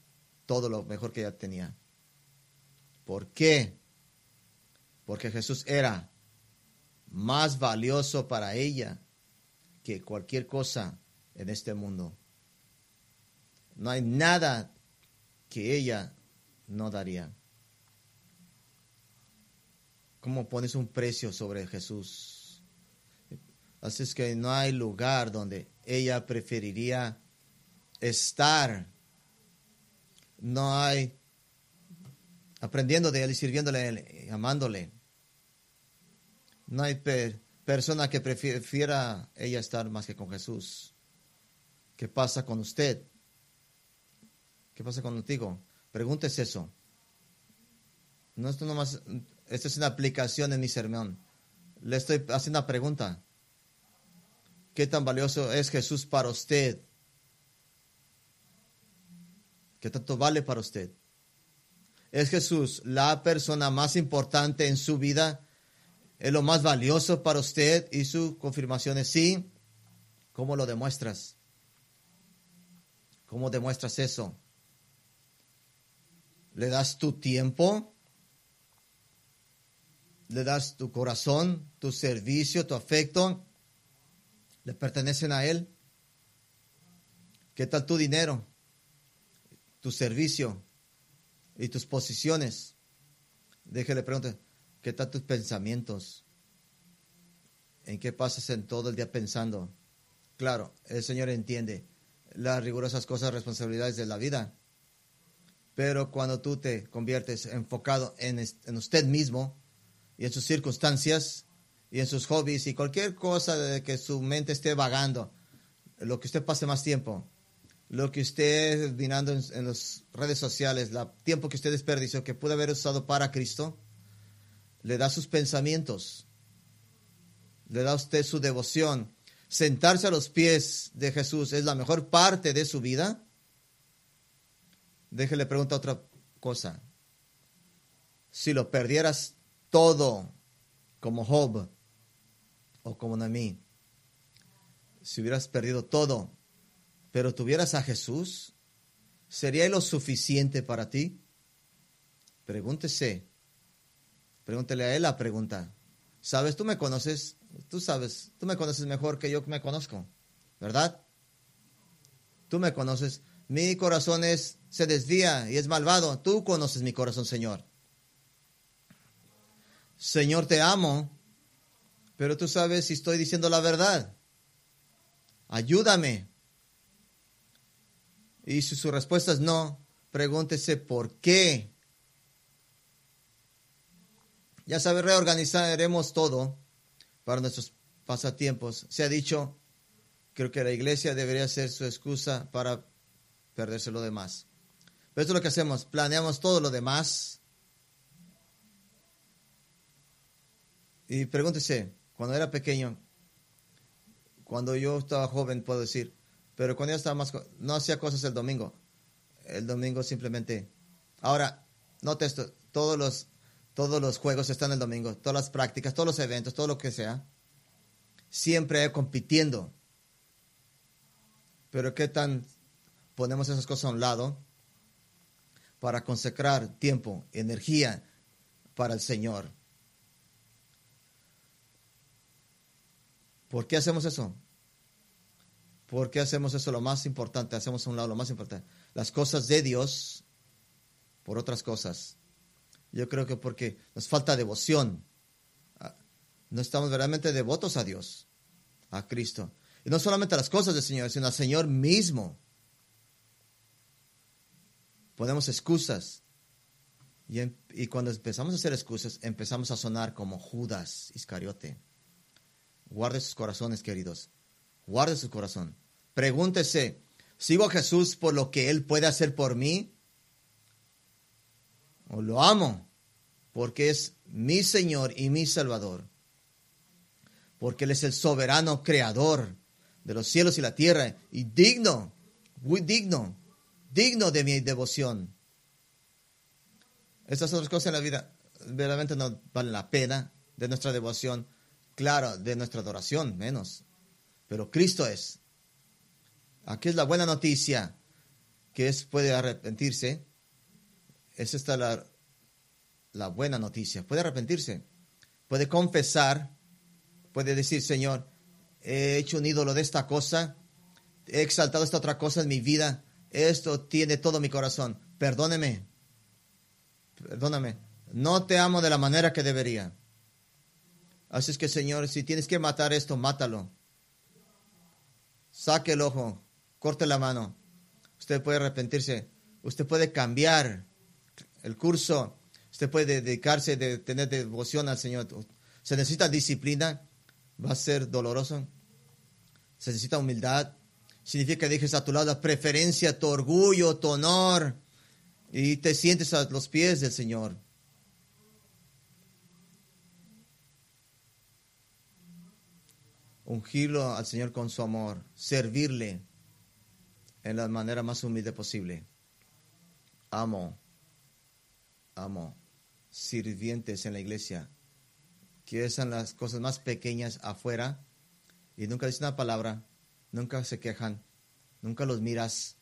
todo lo mejor que ella tenía. ¿Por qué? Porque Jesús era más valioso para ella que cualquier cosa en este mundo. No hay nada que ella no daría. ¿Cómo pones un precio sobre Jesús? Así es que no hay lugar donde ella preferiría estar. No hay aprendiendo de él y sirviéndole él, amándole. No hay persona que prefiera ella estar más que con Jesús. ¿Qué pasa con usted? ¿Qué pasa contigo? Pregúntese eso. No esto nomás, esto es una aplicación en mi sermón. Le estoy haciendo una pregunta. ¿Qué tan valioso es Jesús para usted? ¿Qué tanto vale para usted? ¿Es Jesús la persona más importante en su vida? ¿Es lo más valioso para usted? Y su confirmación es sí. ¿Cómo lo demuestras? ¿Cómo demuestras eso? ¿Le das tu tiempo? ¿Le das tu corazón, tu servicio, tu afecto? le pertenecen a Él. ¿Qué tal tu dinero, tu servicio y tus posiciones? Déjele preguntar, ¿qué tal tus pensamientos? ¿En qué pasas en todo el día pensando? Claro, el Señor entiende las rigurosas cosas, responsabilidades de la vida. Pero cuando tú te conviertes enfocado en, en usted mismo y en sus circunstancias, y en sus hobbies y cualquier cosa de que su mente esté vagando, lo que usted pase más tiempo, lo que usted mirando en, las redes sociales, el tiempo que usted desperdició, que puede haber usado para Cristo, le da sus pensamientos, le da a usted su devoción. Sentarse a los pies de Jesús es la mejor parte de su vida. Déjele preguntar otra cosa. Si lo perdieras todo como Job, o como mí, si hubieras perdido todo, pero tuvieras a Jesús, ¿sería lo suficiente para ti? Pregúntese, pregúntele a él la pregunta. ¿Sabes? Tú me conoces, tú sabes, tú me conoces mejor que yo me conozco, ¿verdad? Tú me conoces. Mi corazón es, se desvía y es malvado. Tú conoces mi corazón, Señor. Señor, te amo pero tú sabes si estoy diciendo la verdad. Ayúdame. Y si su respuesta es no, pregúntese por qué. Ya sabe, reorganizaremos todo para nuestros pasatiempos. Se ha dicho, creo que la iglesia debería ser su excusa para perderse lo demás. Esto es lo que hacemos, planeamos todo lo demás. Y pregúntese, cuando era pequeño, cuando yo estaba joven, puedo decir, Pero cuando ella estaba más, no hacía cosas el domingo. El domingo simplemente. Ahora, note esto, todos los, todos los juegos están el domingo, todas las prácticas, todos los eventos, todo lo que sea. Siempre compitiendo. Pero qué tan ponemos esas cosas a un lado para consecrar tiempo, energía para el Señor. ¿Por qué hacemos eso? ¿Por qué hacemos eso lo más importante? Hacemos a un lado lo más importante. Las cosas de Dios por otras cosas. Yo creo que porque nos falta devoción. Ah, no estamos verdaderamente devotos a Dios, a Cristo. Y no solamente a las cosas del Señor, sino al Señor mismo. Ponemos excusas. Y, y cuando empezamos a hacer excusas, empezamos a sonar como Judas Iscariote. Guarde sus corazones, queridos. Guarde su corazón. Pregúntese, ¿sigo a Jesús por lo que Él puede hacer por mí? ¿O lo amo porque es mi Señor y mi Salvador? Porque Él es el soberano creador de los cielos y la tierra y digno, muy digno, digno de mi devoción. Estas otras cosas en la vida verdaderamente no valen la pena de nuestra devoción claro, de nuestra adoración, menos. Pero Cristo es. Aquí es la buena noticia, que es puede arrepentirse. Es esta la, la buena noticia. Puede arrepentirse. Puede confesar. Puede decir, Señor, he hecho un ídolo de esta cosa. He exaltado esta otra cosa en mi vida. Esto tiene todo mi corazón. Perdóneme. Perdóname. No te amo de la manera que debería. Así es que, Señor, si tienes que matar esto, mátalo. Saque el ojo, corte la mano. Usted puede arrepentirse. Usted puede cambiar el curso. Usted puede dedicarse de tener devoción al Señor. Se necesita disciplina. Va a ser doloroso. Se necesita humildad. Significa que dejes a tu lado la preferencia, tu orgullo, tu honor. Y te sientes a los pies del Señor. ungirlo al Señor con su amor, servirle en la manera más humilde posible. Amo, amo, sirvientes en la iglesia, que hacen las cosas más pequeñas afuera y nunca dicen una palabra, nunca se quejan, nunca los miras,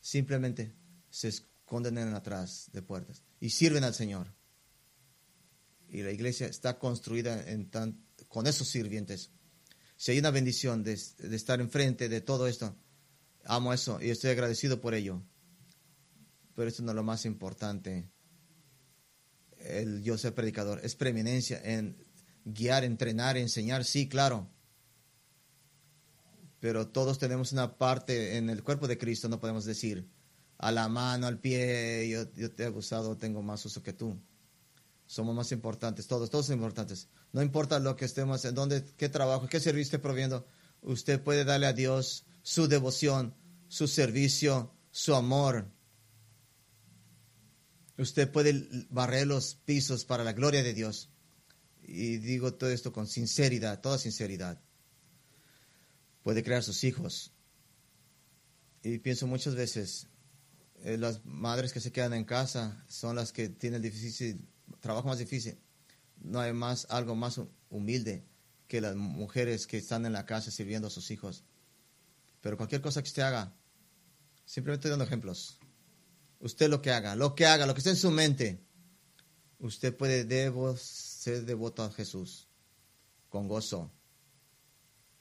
simplemente se esconden en atrás de puertas y sirven al Señor. Y la iglesia está construida en tan, con esos sirvientes si hay una bendición de, estar enfrente de todo esto, amo eso y estoy agradecido por ello. Pero esto no es lo más importante. El yo ser predicador es preeminencia en guiar, entrenar, enseñar, sí, claro. Pero todos tenemos una parte en el cuerpo de Cristo, no podemos decir a la mano, al pie, yo, te he abusado, tengo más uso que tú somos más importantes, todos, todos importantes. No importa lo que estemos, en dónde, qué trabajo, qué servicio esté proviendo, usted puede darle a Dios su devoción, su servicio, su amor. Usted puede barrer los pisos para la gloria de Dios. Y digo todo esto con sinceridad, toda sinceridad. Puede crear sus hijos. Y pienso muchas veces, eh, las madres que se quedan en casa son las que tienen difícil trabajo más difícil. No hay más, algo más humilde que las mujeres que están en la casa sirviendo a sus hijos. Pero cualquier cosa que usted haga, simplemente dando ejemplos. Usted lo que haga, lo que haga, lo que esté en su mente, usted puede ser devoto a Jesús con gozo,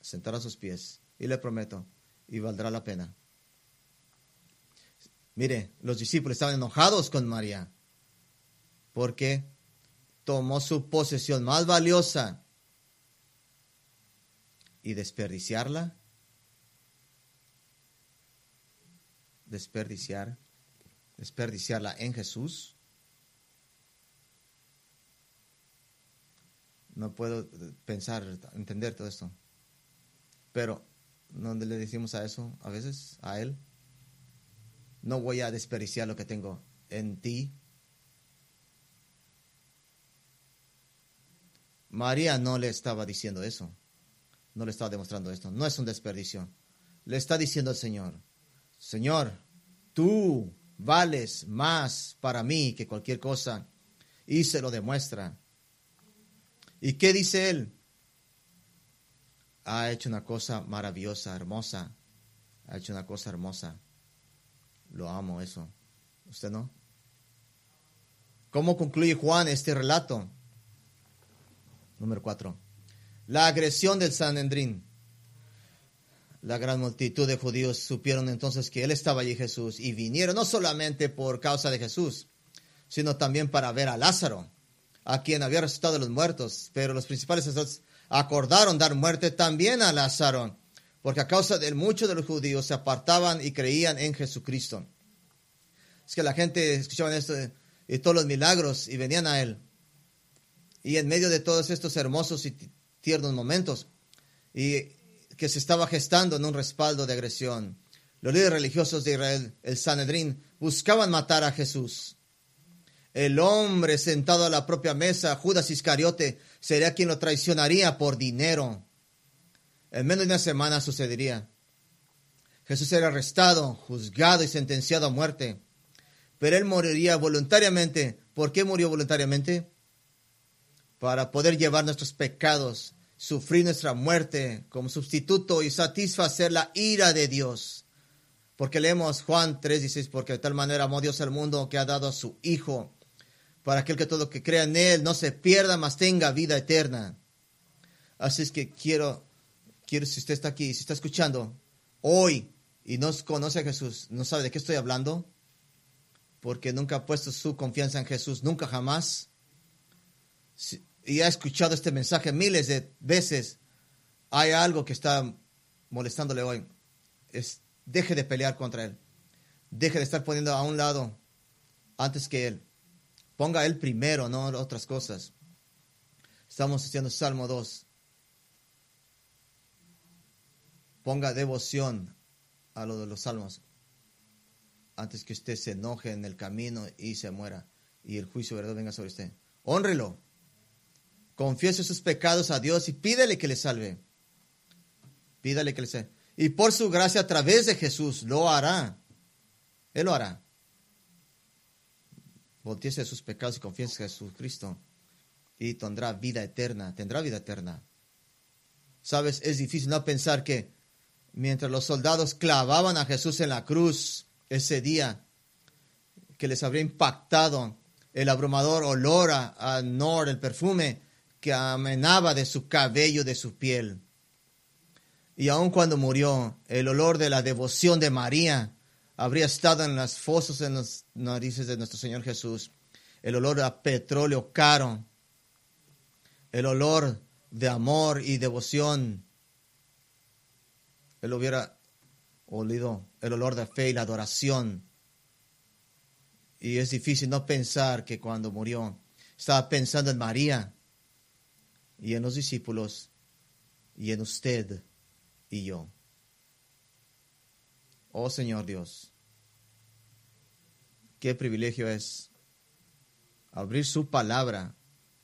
sentar a sus pies. Y le prometo, y valdrá la pena. Mire, los discípulos estaban enojados con María porque tomó su posesión más valiosa y desperdiciarla, desperdiciar, desperdiciarla en Jesús. No puedo pensar, entender todo esto. Pero, ¿dónde le decimos a eso a veces? A Él. No voy a desperdiciar lo que tengo en ti, María no le estaba diciendo eso, no le estaba demostrando esto, no es un desperdicio. le está diciendo al Señor, Señor, tú vales más para mí que cualquier cosa. Y se lo demuestra. ¿Y qué dice él? Ha hecho una cosa maravillosa, hermosa. Ha hecho una cosa hermosa. Lo amo eso. ¿Usted no? ¿Cómo concluye Juan este relato? Número cuatro. La agresión del Sanedrín. La gran multitud de judíos supieron entonces que él estaba allí Jesús y vinieron no solamente por causa de Jesús, sino también para ver a Lázaro, a quien había resucitado de los muertos. Pero los principales sacerdotes acordaron dar muerte también a Lázaro, porque a causa de muchos de los judíos se apartaban y creían en Jesucristo. Es que la gente escuchaba esto y todos los milagros y venían a él. Y en medio de todos estos hermosos y tiernos momentos, y que se estaba gestando en un respaldo de agresión. Los líderes religiosos de Israel, el Sanedrín, buscaban matar a Jesús. El hombre sentado a la propia mesa, Judas Iscariote, sería quien lo traicionaría por dinero. En menos de una semana sucedería. Jesús era arrestado, juzgado y sentenciado a muerte. Pero él moriría voluntariamente. ¿Por qué murió voluntariamente? Para poder llevar nuestros pecados sufrir nuestra muerte como sustituto y satisfacer la ira de Dios. Porque leemos Juan 3:16, porque de tal manera amó Dios al mundo que ha dado a su Hijo, para aquel que todo que crea en Él no se pierda, mas tenga vida eterna. Así es que quiero, quiero si usted está aquí, si está escuchando hoy y no conoce a Jesús, no sabe de qué estoy hablando, porque nunca ha puesto su confianza en Jesús, nunca jamás y ha escuchado este mensaje miles de veces, hay algo que está molestándole hoy. Es, deje de pelear contra él. Deje de estar poniendo a un lado antes que él. Ponga él primero, no otras cosas. Estamos haciendo Salmo 2. Ponga devoción a lo de los salmos antes que usted se enoje en el camino y se muera y el juicio verdad venga sobre usted. Honrelo confiese sus pecados a Dios y pídele que le salve. Pídale que le salve. Y por su gracia a través de Jesús lo hará. Él lo hará. Volteese sus pecados y confiese en Jesucristo y tendrá vida eterna, tendrá vida eterna. Sabes, es difícil no pensar que mientras los soldados clavaban a Jesús en la cruz ese día, que les habría impactado el abrumador olor a, Nor, el perfume, que amenaba de su cabello, de su piel. Y aun cuando murió, el olor de la devoción de María habría estado en las fosas, en las narices de nuestro Señor Jesús. El olor a petróleo caro, el olor de amor y devoción. Él hubiera olido el olor de fe y la adoración. Y es difícil no pensar que cuando murió estaba pensando en María, y en los discípulos y en usted y yo. Oh Señor Dios, qué privilegio es abrir su palabra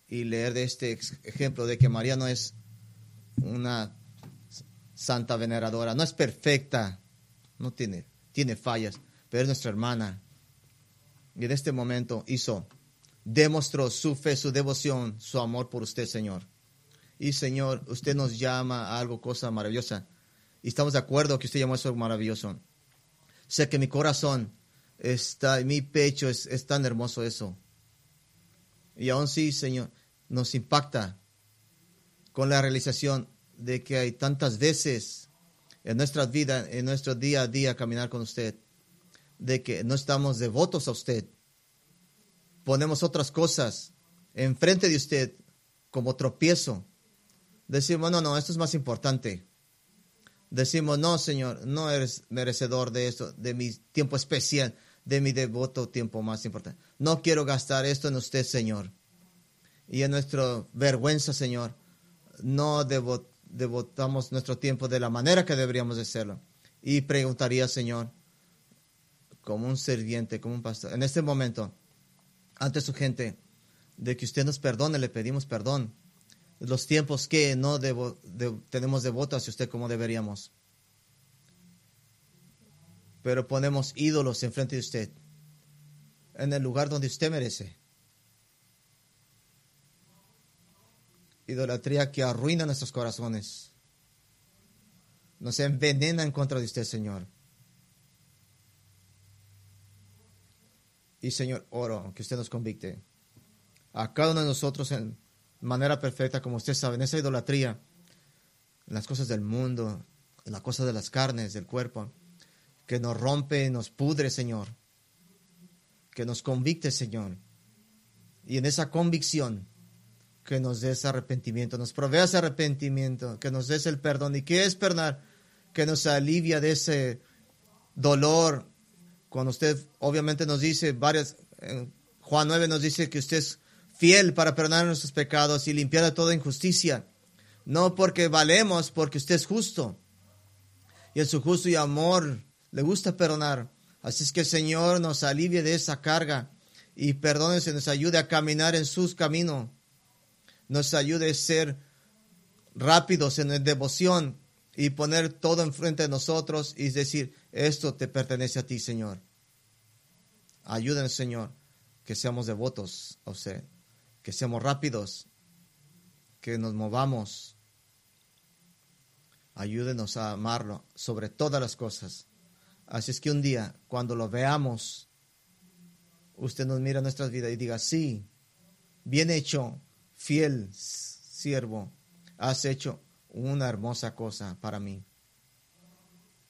y leer de este ejemplo de que María no es una santa veneradora, no es perfecta, no tiene, tiene fallas, pero es nuestra hermana. Y en este momento hizo, demostró su fe, su devoción, su amor por usted, Señor. Y Señor, usted nos llama a algo, cosa maravillosa. Y estamos de acuerdo que usted llamó eso maravilloso. Sé que mi corazón está, mi pecho es, es tan hermoso eso. Y aún sí, Señor, nos impacta con la realización de que hay tantas veces en nuestra vida, en nuestro día a día caminar con usted, de que no estamos devotos a usted. Ponemos otras cosas enfrente de usted como tropiezo Decimos, no, no, esto es más importante. Decimos, no, Señor, no eres merecedor de esto, de mi tiempo especial, de mi devoto tiempo más importante. No quiero gastar esto en usted, Señor. Y en nuestra vergüenza, Señor, no devotamos nuestro tiempo de la manera que deberíamos de hacerlo. Y preguntaría, Señor, como un serviente, como un pastor, en este momento, ante su gente, de que usted nos perdone, le pedimos perdón los tiempos que no debo, de, tenemos devoto hacia usted como deberíamos. Pero ponemos ídolos enfrente de usted, en el lugar donde usted merece. Idolatría que arruina nuestros corazones, nos envenena en contra de usted, Señor. Y Señor, oro que usted nos convicte a cada uno de nosotros en manera perfecta, como usted sabe, en esa idolatría, en las cosas del mundo, en las cosas de las carnes, del cuerpo, que nos rompe, nos pudre, Señor, que nos convicte, Señor. Y en esa convicción, que nos des arrepentimiento, nos provea ese arrepentimiento, que nos des el perdón. ¿Y qué es perdonar? Que nos alivia de ese dolor. Cuando usted obviamente nos dice varias, Juan 9 nos dice que usted es fiel para perdonar nuestros pecados y limpiar de toda injusticia. No porque valemos, porque usted es justo. Y en su justo y amor le gusta perdonar. Así es que el Señor nos alivie de esa carga y perdónese, nos ayude a caminar en sus caminos. Nos ayude a ser rápidos en devoción y poner todo enfrente de nosotros y decir, esto te pertenece a ti, Señor. Ayúdenos, Señor, que seamos devotos a usted que seamos rápidos, que nos movamos. Ayúdenos a amarlo sobre todas las cosas. Así es que un día, cuando lo veamos, usted nos mira nuestras vidas y diga, sí, bien hecho, fiel siervo, has hecho una hermosa cosa para mí.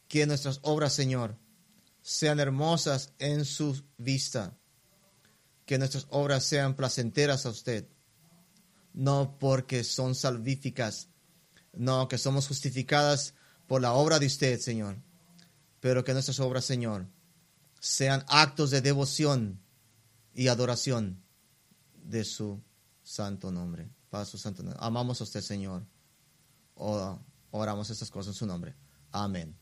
Que nuestras obras, Señor, sean hermosas en su vista. Que nuestras obras sean placenteras a usted, no porque son salvíficas, no que somos justificadas por la obra de usted, Señor, pero que nuestras obras, Señor, sean actos de devoción y adoración de su santo nombre. Para su santo nombre. Amamos a usted, Señor. oramos estas cosas en su nombre. Amén.